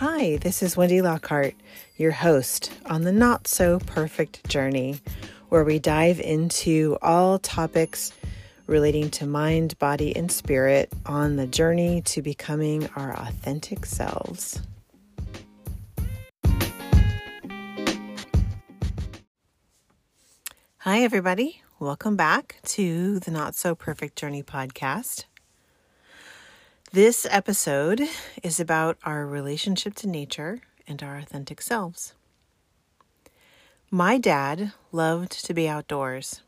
Hi, this is Wendy Lockhart, your host on the Not So Perfect Journey, where we dive into all topics relating to mind, body, and spirit on the journey to becoming our authentic selves. Hi, everybody. Welcome back to the Not So Perfect Journey podcast. This episode is about our relationship to nature and our authentic selves. My dad loved to be outdoors.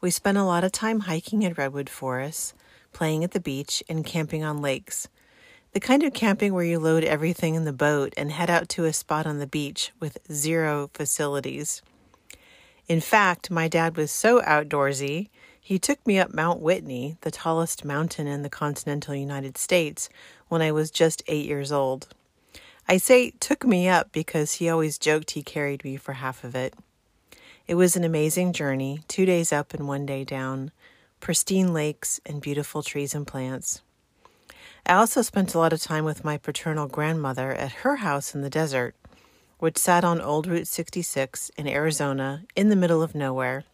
We spent a lot of time hiking in redwood forests, playing at the beach, and camping on lakes. The kind of camping where you load everything in the boat and head out to a spot on the beach with zero facilities. In fact, my dad was so outdoorsy he took me up Mount Whitney, the tallest mountain in the continental United States, when I was just eight years old. I say took me up because he always joked he carried me for half of it. It was an amazing journey, two days up and one day down, pristine lakes and beautiful trees and plants. I also spent a lot of time with my paternal grandmother at her house in the desert, which sat on Old Route 66 in Arizona in the middle of nowhere.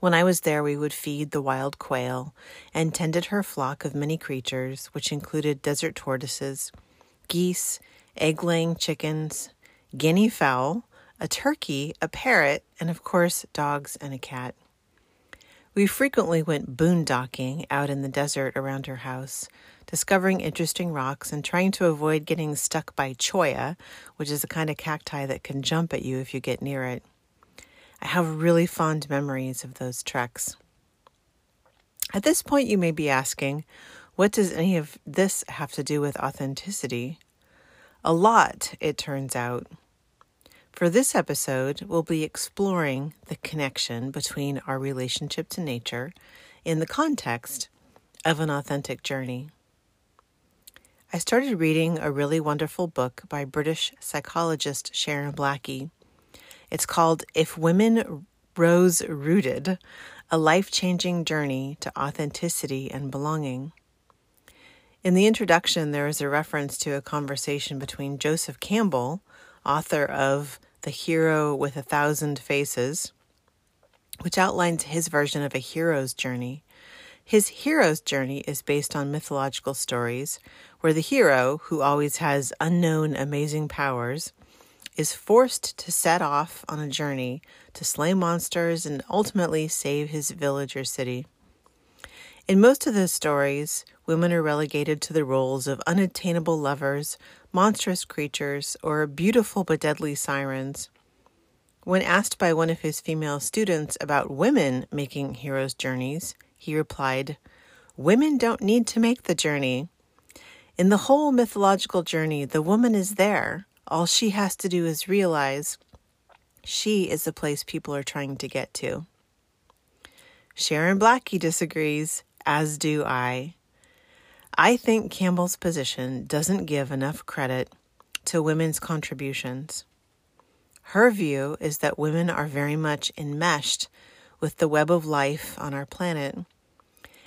When I was there, we would feed the wild quail and tended her flock of many creatures, which included desert tortoises, geese, egg laying chickens, guinea fowl, a turkey, a parrot, and of course, dogs and a cat. We frequently went boondocking out in the desert around her house, discovering interesting rocks and trying to avoid getting stuck by cholla, which is a kind of cacti that can jump at you if you get near it. I have really fond memories of those treks. At this point, you may be asking, what does any of this have to do with authenticity? A lot, it turns out. For this episode, we'll be exploring the connection between our relationship to nature in the context of an authentic journey. I started reading a really wonderful book by British psychologist Sharon Blackie it's called If Women Rose Rooted A Life Changing Journey to Authenticity and Belonging. In the introduction, there is a reference to a conversation between Joseph Campbell, author of The Hero with a Thousand Faces, which outlines his version of a hero's journey. His hero's journey is based on mythological stories where the hero, who always has unknown amazing powers, is forced to set off on a journey to slay monsters and ultimately save his village or city. In most of those stories, women are relegated to the roles of unattainable lovers, monstrous creatures, or beautiful but deadly sirens. When asked by one of his female students about women making heroes' journeys, he replied, Women don't need to make the journey. In the whole mythological journey, the woman is there. All she has to do is realize she is the place people are trying to get to. Sharon Blackie disagrees, as do I. I think Campbell's position doesn't give enough credit to women's contributions. Her view is that women are very much enmeshed with the web of life on our planet,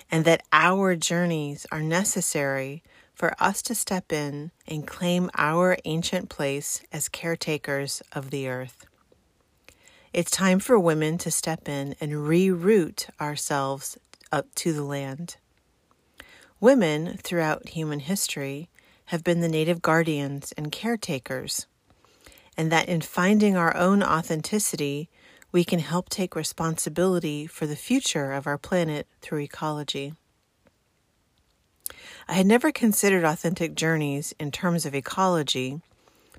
and that our journeys are necessary for us to step in and claim our ancient place as caretakers of the earth. It's time for women to step in and reroot ourselves up to the land. Women throughout human history have been the native guardians and caretakers, and that in finding our own authenticity, we can help take responsibility for the future of our planet through ecology. I had never considered authentic journeys in terms of ecology,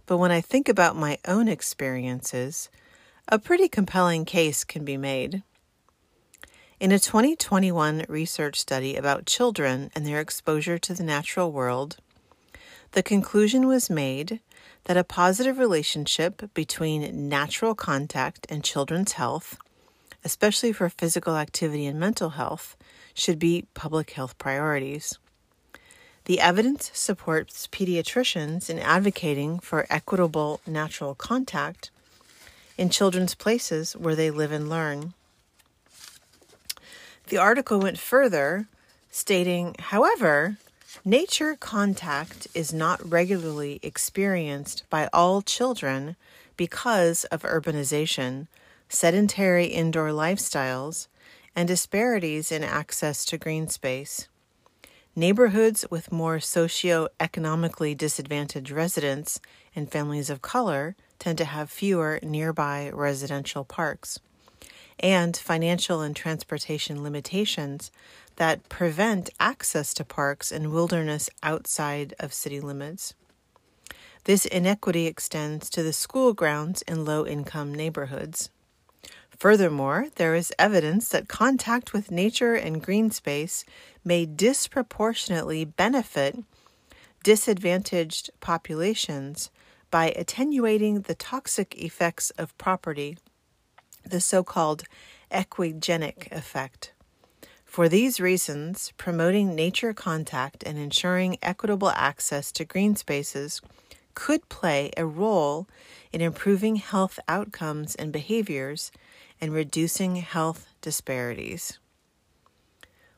but when I think about my own experiences, a pretty compelling case can be made. In a 2021 research study about children and their exposure to the natural world, the conclusion was made that a positive relationship between natural contact and children's health, especially for physical activity and mental health, should be public health priorities. The evidence supports pediatricians in advocating for equitable natural contact in children's places where they live and learn. The article went further, stating, however, Nature contact is not regularly experienced by all children because of urbanization, sedentary indoor lifestyles, and disparities in access to green space. Neighborhoods with more socio-economically disadvantaged residents and families of color tend to have fewer nearby residential parks and financial and transportation limitations that prevent access to parks and wilderness outside of city limits. This inequity extends to the school grounds in low income neighborhoods. Furthermore, there is evidence that contact with nature and green space may disproportionately benefit disadvantaged populations by attenuating the toxic effects of property, the so called equigenic effect. For these reasons, promoting nature contact and ensuring equitable access to green spaces could play a role in improving health outcomes and behaviors and reducing health disparities.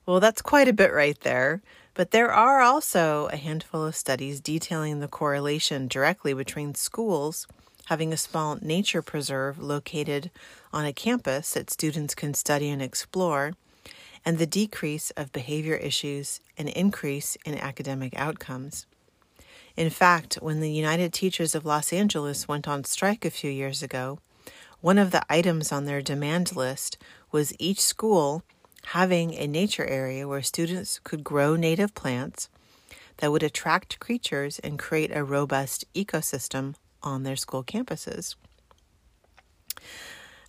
Well, that's quite a bit right there, but there are also a handful of studies detailing the correlation directly between schools having a small nature preserve located on a campus that students can study and explore, and the decrease of behavior issues and increase in academic outcomes. In fact, when the United Teachers of Los Angeles went on strike a few years ago, one of the items on their demand list was each school having a nature area where students could grow native plants that would attract creatures and create a robust ecosystem on their school campuses.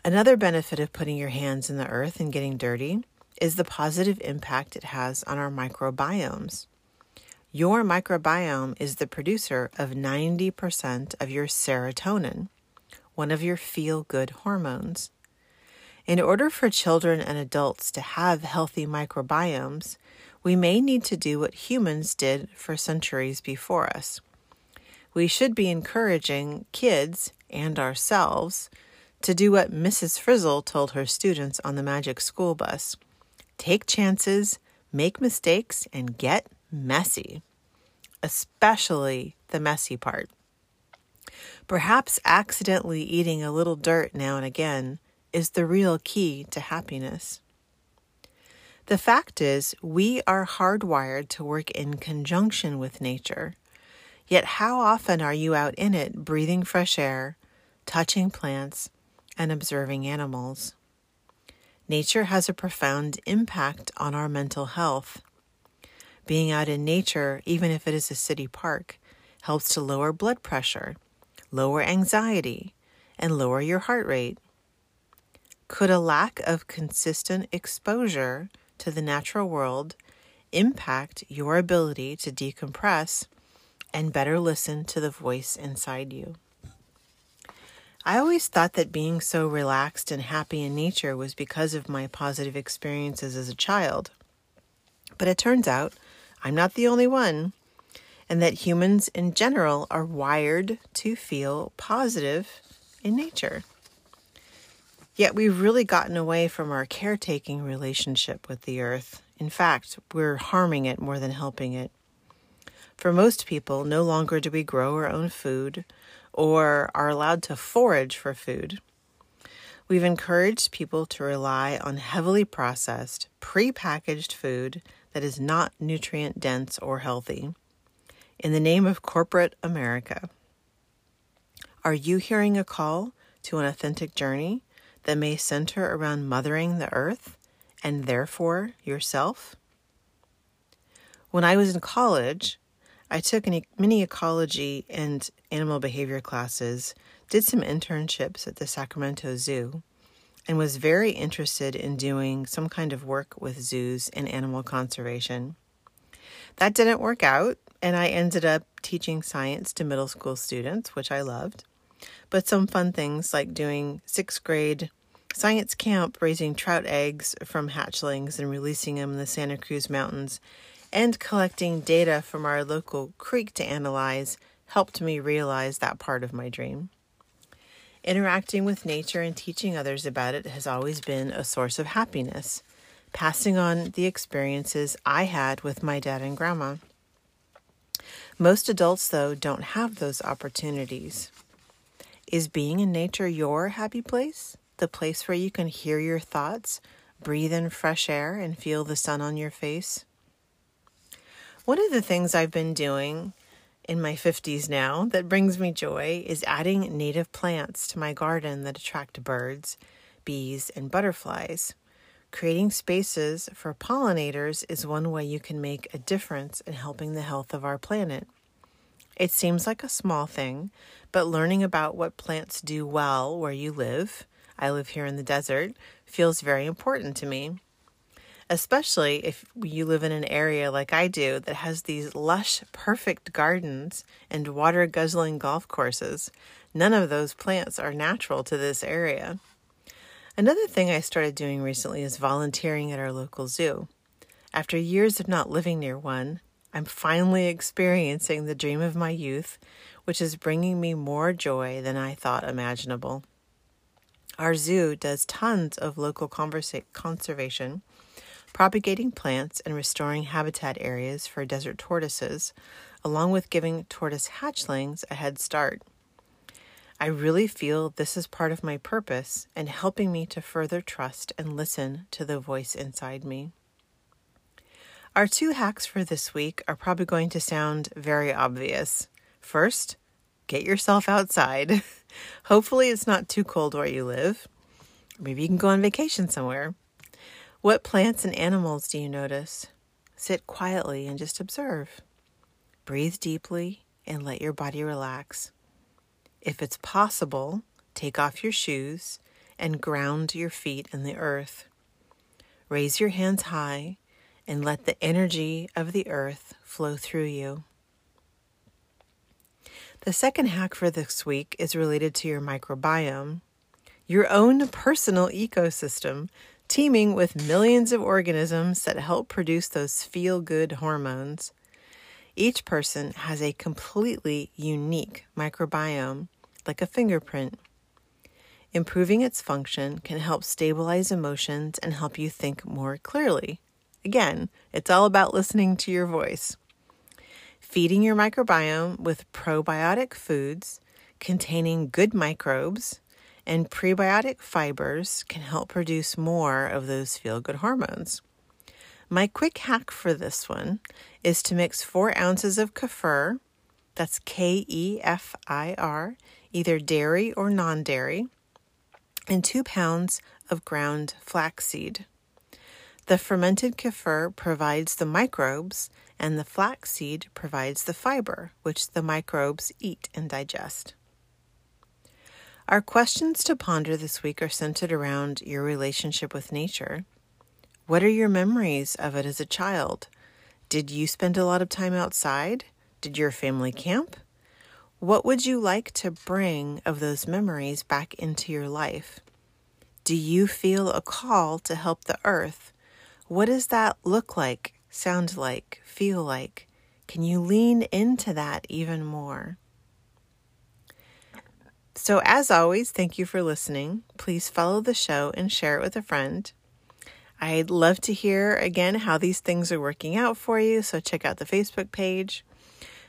Another benefit of putting your hands in the earth and getting dirty is the positive impact it has on our microbiomes. Your microbiome is the producer of 90% of your serotonin one of your feel good hormones. In order for children and adults to have healthy microbiomes, we may need to do what humans did for centuries before us. We should be encouraging kids and ourselves to do what Mrs. Frizzle told her students on the Magic School Bus take chances, make mistakes, and get messy, especially the messy part. Perhaps accidentally eating a little dirt now and again is the real key to happiness. The fact is, we are hardwired to work in conjunction with nature. Yet, how often are you out in it breathing fresh air, touching plants, and observing animals? Nature has a profound impact on our mental health. Being out in nature, even if it is a city park, helps to lower blood pressure lower anxiety, and lower your heart rate? Could a lack of consistent exposure to the natural world impact your ability to decompress and better listen to the voice inside you? I always thought that being so relaxed and happy in nature was because of my positive experiences as a child. But it turns out I'm not the only one and that humans in general are wired to feel positive in nature. Yet we've really gotten away from our caretaking relationship with the earth. In fact, we're harming it more than helping it. For most people, no longer do we grow our own food or are allowed to forage for food. We've encouraged people to rely on heavily processed, pre-packaged food that is not nutrient dense or healthy in the name of corporate America. Are you hearing a call to an authentic journey that may center around mothering the earth and therefore yourself? When I was in college, I took many ecology and animal behavior classes, did some internships at the Sacramento Zoo, and was very interested in doing some kind of work with zoos and animal conservation. That didn't work out, and I ended up teaching science to middle school students, which I loved. But some fun things like doing sixth grade science camp, raising trout eggs from hatchlings and releasing them in the Santa Cruz Mountains, and collecting data from our local creek to analyze helped me realize that part of my dream. Interacting with nature and teaching others about it has always been a source of happiness, passing on the experiences I had with my dad and grandma. Most adults, though, don't have those opportunities. Is being in nature your happy place? The place where you can hear your thoughts, breathe in fresh air, and feel the sun on your face? One of the things I've been doing in my 50s now that brings me joy is adding native plants to my garden that attract birds, bees, and butterflies. Creating spaces for pollinators is one way you can make a difference in helping the health of our planet. It seems like a small thing, but learning about what plants do well where you live, I live here in the desert, feels very important to me. Especially if you live in an area like I do that has these lush, perfect gardens and water guzzling golf courses. None of those plants are natural to this area. Another thing I started doing recently is volunteering at our local zoo. After years of not living near one, I'm finally experiencing the dream of my youth, which is bringing me more joy than I thought imaginable. Our zoo does tons of local conversa- conservation, propagating plants and restoring habitat areas for desert tortoises, along with giving tortoise hatchlings a head start. I really feel this is part of my purpose and helping me to further trust and listen to the voice inside me. Our two hacks for this week are probably going to sound very obvious. First, get yourself outside. Hopefully, it's not too cold where you live. Maybe you can go on vacation somewhere. What plants and animals do you notice? Sit quietly and just observe. Breathe deeply and let your body relax. If it's possible, take off your shoes and ground your feet in the earth. Raise your hands high and let the energy of the earth flow through you. The second hack for this week is related to your microbiome, your own personal ecosystem, teeming with millions of organisms that help produce those feel good hormones. Each person has a completely unique microbiome, like a fingerprint. Improving its function can help stabilize emotions and help you think more clearly. Again, it's all about listening to your voice. Feeding your microbiome with probiotic foods containing good microbes and prebiotic fibers can help produce more of those feel good hormones. My quick hack for this one is to mix four ounces of kefir, that's K E F I R, either dairy or non dairy, and two pounds of ground flaxseed. The fermented kefir provides the microbes, and the flaxseed provides the fiber, which the microbes eat and digest. Our questions to ponder this week are centered around your relationship with nature what are your memories of it as a child? Did you spend a lot of time outside? Did your family camp? What would you like to bring of those memories back into your life? Do you feel a call to help the earth? What does that look like, sound like, feel like? Can you lean into that even more? So, as always, thank you for listening. Please follow the show and share it with a friend. I'd love to hear again how these things are working out for you. So check out the Facebook page,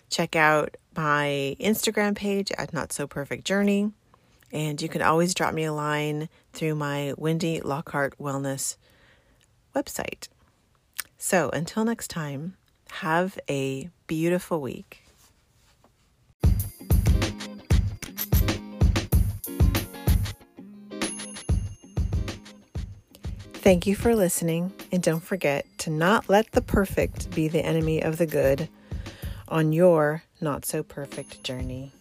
check out my Instagram page at Not So Perfect Journey, and you can always drop me a line through my Wendy Lockhart Wellness website. So until next time, have a beautiful week. Thank you for listening, and don't forget to not let the perfect be the enemy of the good on your not so perfect journey.